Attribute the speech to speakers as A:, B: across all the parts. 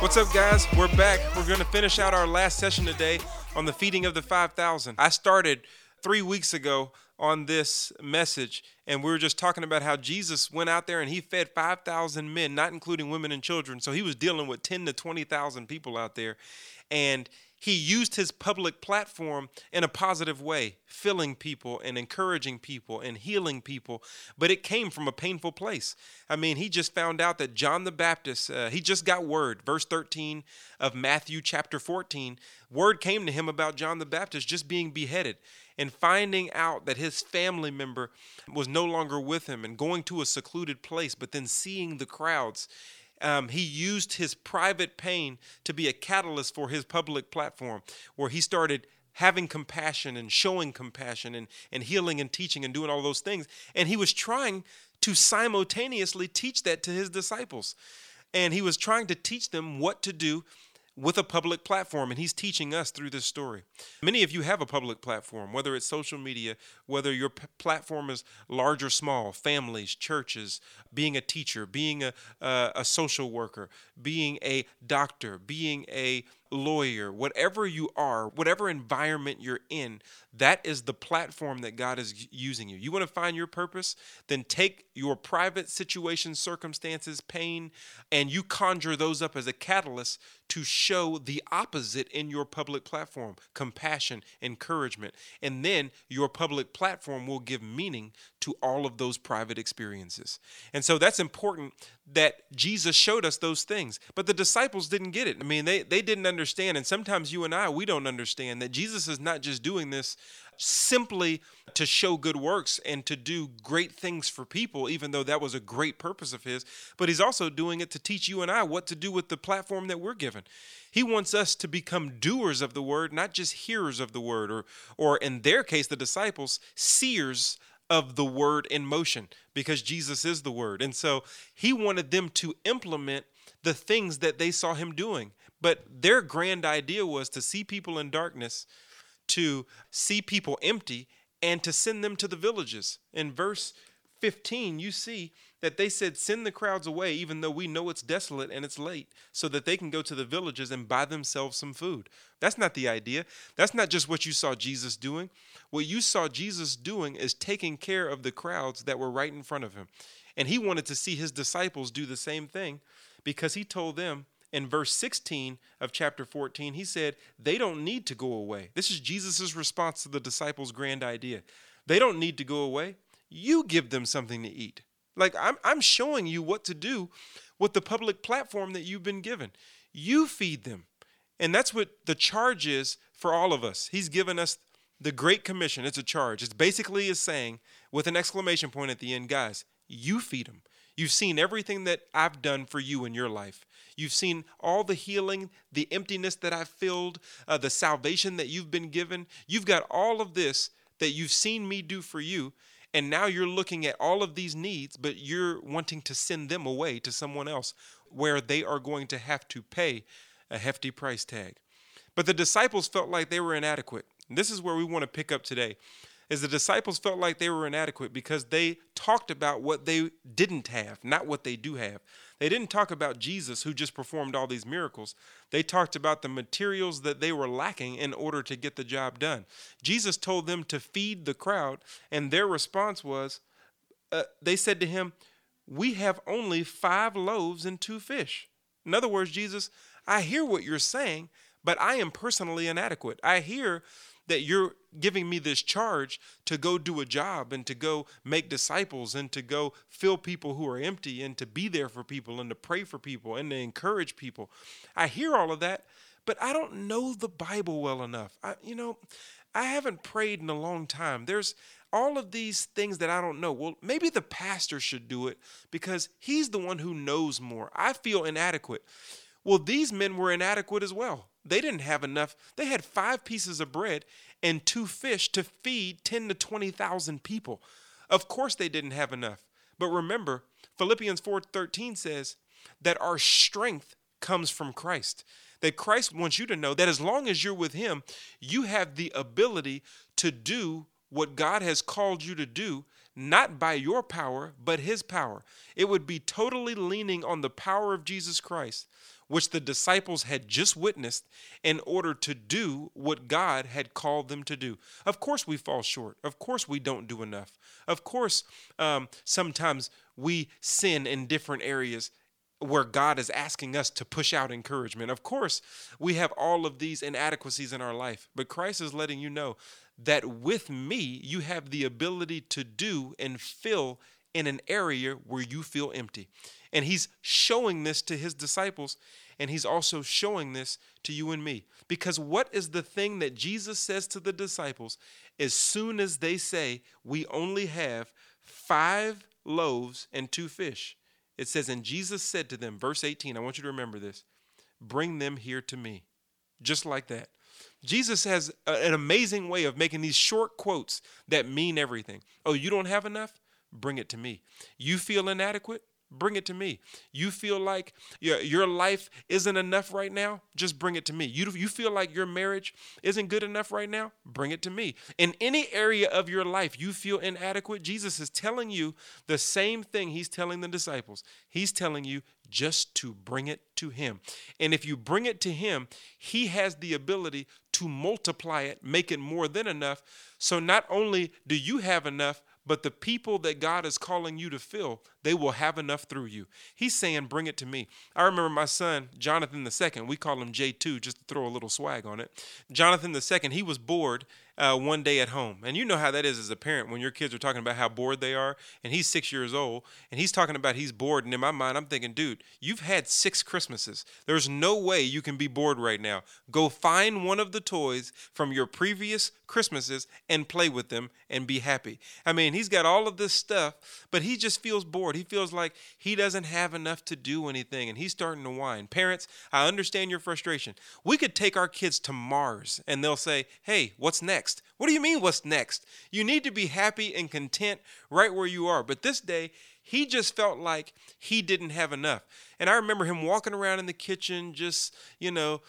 A: What's up, guys? We're back. We're going to finish out our last session today on the feeding of the 5,000. I started three weeks ago on this message, and we were just talking about how Jesus went out there and he fed 5,000 men, not including women and children. So he was dealing with 10 to 20,000 people out there. And he used his public platform in a positive way, filling people and encouraging people and healing people. But it came from a painful place. I mean, he just found out that John the Baptist, uh, he just got word, verse 13 of Matthew chapter 14, word came to him about John the Baptist just being beheaded and finding out that his family member was no longer with him and going to a secluded place, but then seeing the crowds um, he used his private pain to be a catalyst for his public platform, where he started having compassion and showing compassion and, and healing and teaching and doing all those things. And he was trying to simultaneously teach that to his disciples. And he was trying to teach them what to do with a public platform, and he's teaching us through this story. Many of you have a public platform, whether it's social media, whether your p- platform is large or small, families, churches, being a teacher, being a, uh, a social worker, being a doctor, being a lawyer, whatever you are, whatever environment you're in, that is the platform that God is using you. You want to find your purpose? Then take your private situation, circumstances, pain, and you conjure those up as a catalyst to show the opposite in your public platform compassion, encouragement. And then your public platform will give meaning to all of those private experiences. And so that's important that Jesus showed us those things. But the disciples didn't get it. I mean, they, they didn't understand. And sometimes you and I, we don't understand that Jesus is not just doing this simply to show good works and to do great things for people, even though that was a great purpose of his, but he's also doing it to teach you and I what to do with the platform that we're given. He wants us to become doers of the word, not just hearers of the word, or, or in their case, the disciples, seers of the word in motion, because Jesus is the word. And so he wanted them to implement the things that they saw him doing. But their grand idea was to see people in darkness to see people empty and to send them to the villages. In verse 15, you see that they said, Send the crowds away, even though we know it's desolate and it's late, so that they can go to the villages and buy themselves some food. That's not the idea. That's not just what you saw Jesus doing. What you saw Jesus doing is taking care of the crowds that were right in front of him. And he wanted to see his disciples do the same thing because he told them, in verse 16 of chapter 14, he said, They don't need to go away. This is Jesus' response to the disciples' grand idea. They don't need to go away. You give them something to eat. Like, I'm, I'm showing you what to do with the public platform that you've been given. You feed them. And that's what the charge is for all of us. He's given us the Great Commission. It's a charge. It's basically is saying, with an exclamation point at the end, guys, you feed them. You've seen everything that I've done for you in your life. You've seen all the healing, the emptiness that I've filled, uh, the salvation that you've been given. You've got all of this that you've seen me do for you. And now you're looking at all of these needs, but you're wanting to send them away to someone else where they are going to have to pay a hefty price tag. But the disciples felt like they were inadequate. This is where we want to pick up today. Is the disciples felt like they were inadequate because they talked about what they didn't have, not what they do have. They didn't talk about Jesus who just performed all these miracles. They talked about the materials that they were lacking in order to get the job done. Jesus told them to feed the crowd, and their response was uh, they said to him, We have only five loaves and two fish. In other words, Jesus, I hear what you're saying, but I am personally inadequate. I hear that you're giving me this charge to go do a job and to go make disciples and to go fill people who are empty and to be there for people and to pray for people and to encourage people. I hear all of that, but I don't know the Bible well enough. I, you know, I haven't prayed in a long time. There's all of these things that I don't know. Well, maybe the pastor should do it because he's the one who knows more. I feel inadequate. Well, these men were inadequate as well. They didn't have enough. They had five pieces of bread and two fish to feed 10 to 20,000 people. Of course they didn't have enough. But remember, Philippians 4:13 says that our strength comes from Christ. that Christ wants you to know that as long as you're with Him, you have the ability to do what God has called you to do, not by your power, but His power. It would be totally leaning on the power of Jesus Christ, which the disciples had just witnessed, in order to do what God had called them to do. Of course, we fall short. Of course, we don't do enough. Of course, um, sometimes we sin in different areas where God is asking us to push out encouragement. Of course, we have all of these inadequacies in our life, but Christ is letting you know that with me, you have the ability to do and fill in an area where you feel empty. And he's showing this to his disciples, and he's also showing this to you and me. Because what is the thing that Jesus says to the disciples as soon as they say, We only have five loaves and two fish? It says, And Jesus said to them, verse 18, I want you to remember this bring them here to me. Just like that. Jesus has an amazing way of making these short quotes that mean everything. Oh, you don't have enough? Bring it to me. You feel inadequate? Bring it to me. You feel like your, your life isn't enough right now? Just bring it to me. You, you feel like your marriage isn't good enough right now? Bring it to me. In any area of your life you feel inadequate, Jesus is telling you the same thing he's telling the disciples. He's telling you just to bring it to him. And if you bring it to him, he has the ability to multiply it, make it more than enough. So not only do you have enough, but the people that God is calling you to fill, they will have enough through you. He's saying, Bring it to me. I remember my son, Jonathan II, we call him J2 just to throw a little swag on it. Jonathan II, he was bored uh, one day at home. And you know how that is as a parent when your kids are talking about how bored they are. And he's six years old and he's talking about he's bored. And in my mind, I'm thinking, dude, you've had six Christmases. There's no way you can be bored right now. Go find one of the toys from your previous Christmases and play with them and be happy. I mean, he's got all of this stuff, but he just feels bored. He feels like he doesn't have enough to do anything and he's starting to whine. Parents, I understand your frustration. We could take our kids to Mars and they'll say, hey, what's next? What do you mean, what's next? You need to be happy and content right where you are. But this day, he just felt like he didn't have enough. And I remember him walking around in the kitchen, just, you know,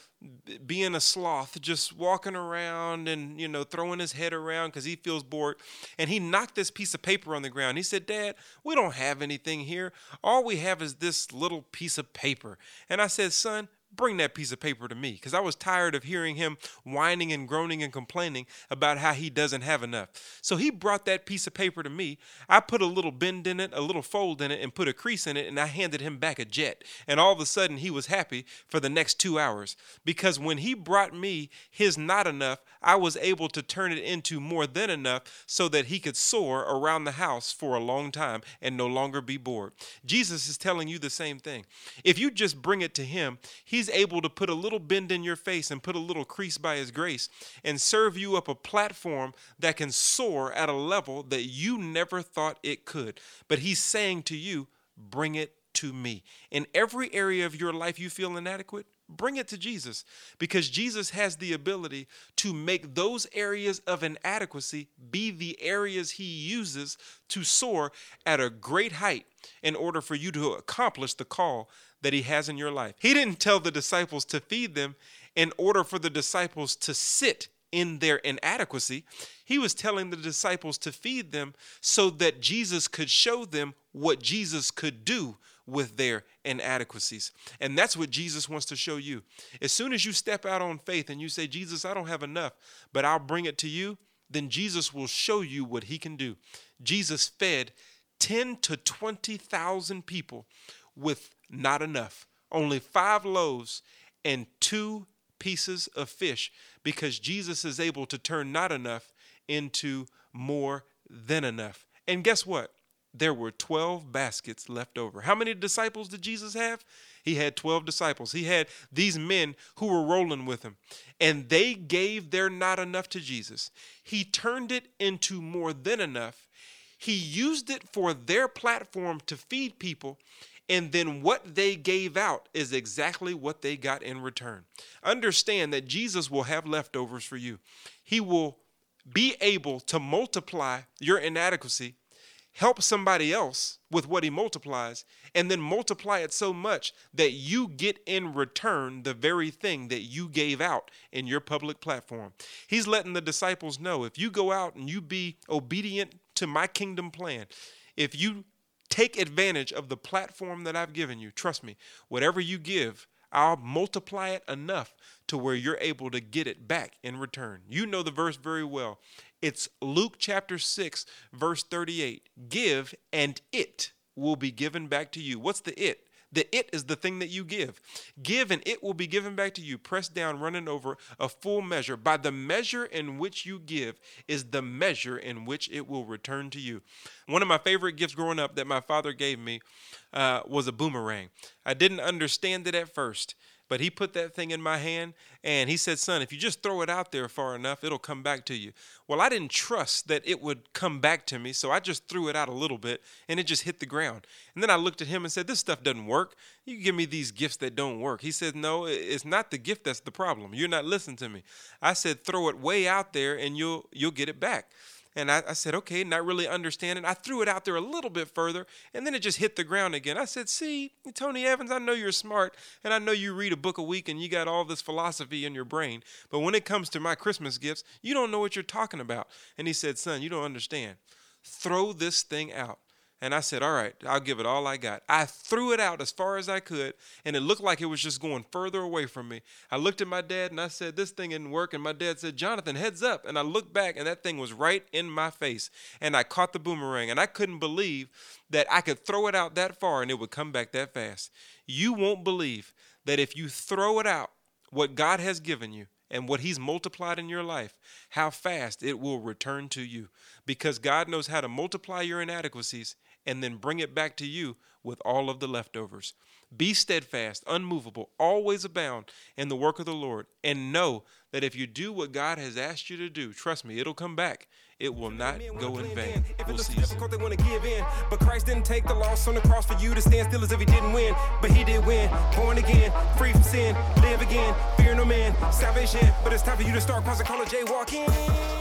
A: being a sloth, just walking around and, you know, throwing his head around because he feels bored. And he knocked this piece of paper on the ground. He said, Dad, we don't have anything here. All we have is this little piece of paper. And I said, Son, bring that piece of paper to me because I was tired of hearing him whining and groaning and complaining about how he doesn't have enough. So he brought that piece of paper to me. I put a little bend in it, a little fold in it, and put a crease in it, and I handed him back a jet. And all of a sudden, he was happy for the next two hours because when he brought me his not enough, I was able to turn it into more than enough so that he could soar around the house for a long time and no longer be bored. Jesus is telling you the same thing. If you just bring it to him, he's able to put a little bend in your face and put a little crease by his grace and serve you up a platform that can soar at a level that you never thought it could. But he's saying to you, bring it to me. In every area of your life you feel inadequate, bring it to Jesus because Jesus has the ability to make those areas of inadequacy be the areas he uses to soar at a great height in order for you to accomplish the call that he has in your life. He didn't tell the disciples to feed them in order for the disciples to sit in their inadequacy. He was telling the disciples to feed them so that Jesus could show them what Jesus could do with their inadequacies. And that's what Jesus wants to show you. As soon as you step out on faith and you say, Jesus, I don't have enough, but I'll bring it to you, then Jesus will show you what he can do. Jesus fed 10 to 20,000 people with not enough, only five loaves and two pieces of fish, because Jesus is able to turn not enough into more than enough. And guess what? There were 12 baskets left over. How many disciples did Jesus have? He had 12 disciples. He had these men who were rolling with him, and they gave their not enough to Jesus. He turned it into more than enough. He used it for their platform to feed people, and then what they gave out is exactly what they got in return. Understand that Jesus will have leftovers for you. He will be able to multiply your inadequacy help somebody else with what he multiplies, and then multiply it so much that you get in return the very thing that you gave out in your public platform. He's letting the disciples know if you go out and you be obedient to my kingdom plan, if you take advantage of the platform that I've given you, trust me, whatever you give, I'll multiply it enough to where you're able to get it back in return. You know the verse very well. It's Luke chapter 6, verse 38. Give, and it will be given back to you. What's the it? The it is the thing that you give. Give, and it will be given back to you, pressed down, running over, a full measure. By the measure in which you give is the measure in which it will return to you. One of my favorite gifts growing up that my father gave me uh, was a boomerang. I didn't understand it at first. But he put that thing in my hand and he said, Son, if you just throw it out there far enough, it'll come back to you. Well, I didn't trust that it would come back to me, so I just threw it out a little bit and it just hit the ground. And then I looked at him and said, This stuff doesn't work. You give me these gifts that don't work. He said, No, it's not the gift that's the problem. You're not listening to me. I said, Throw it way out there and you'll you'll get it back. And I, I, said, okay, not really understanding. I threw it out there a little bit further, and then it just hit the ground again. I said, see, Tony Evans, I know you're smart, and I know you read a book a week and you got all this philosophy in your brain. But when it comes to my Christmas gifts, you don't know what you're talking about. And he said, son, you don't understand. Throw this thing out. And I said, All right, I'll give it all I got. I threw it out as far as I could, and it looked like it was just going further away from me. I looked at my dad and I said, This thing didn't work. And my dad said, Jonathan, heads up. And I looked back, and that thing was right in my face. And I caught the boomerang, and I couldn't believe that I could throw it out that far and it would come back that fast. You won't believe that if you throw it out, what God has given you, and what He's multiplied in your life, how fast it will return to you. Because God knows how to multiply your inadequacies and then bring it back to you with all of the leftovers. Be steadfast, unmovable, always abound in the work of the Lord, and know that if you do what God has asked you to do, trust me, it'll come back. It will not go in vain.
B: If it
A: We'll
B: looks difficult, they want to give in. But Christ didn't take the loss on the cross for you to stand still as if he didn't win. But he did win. Born again, free from sin, live again, fear no man, salvation. But it's time for you to start crossing, call it jaywalking.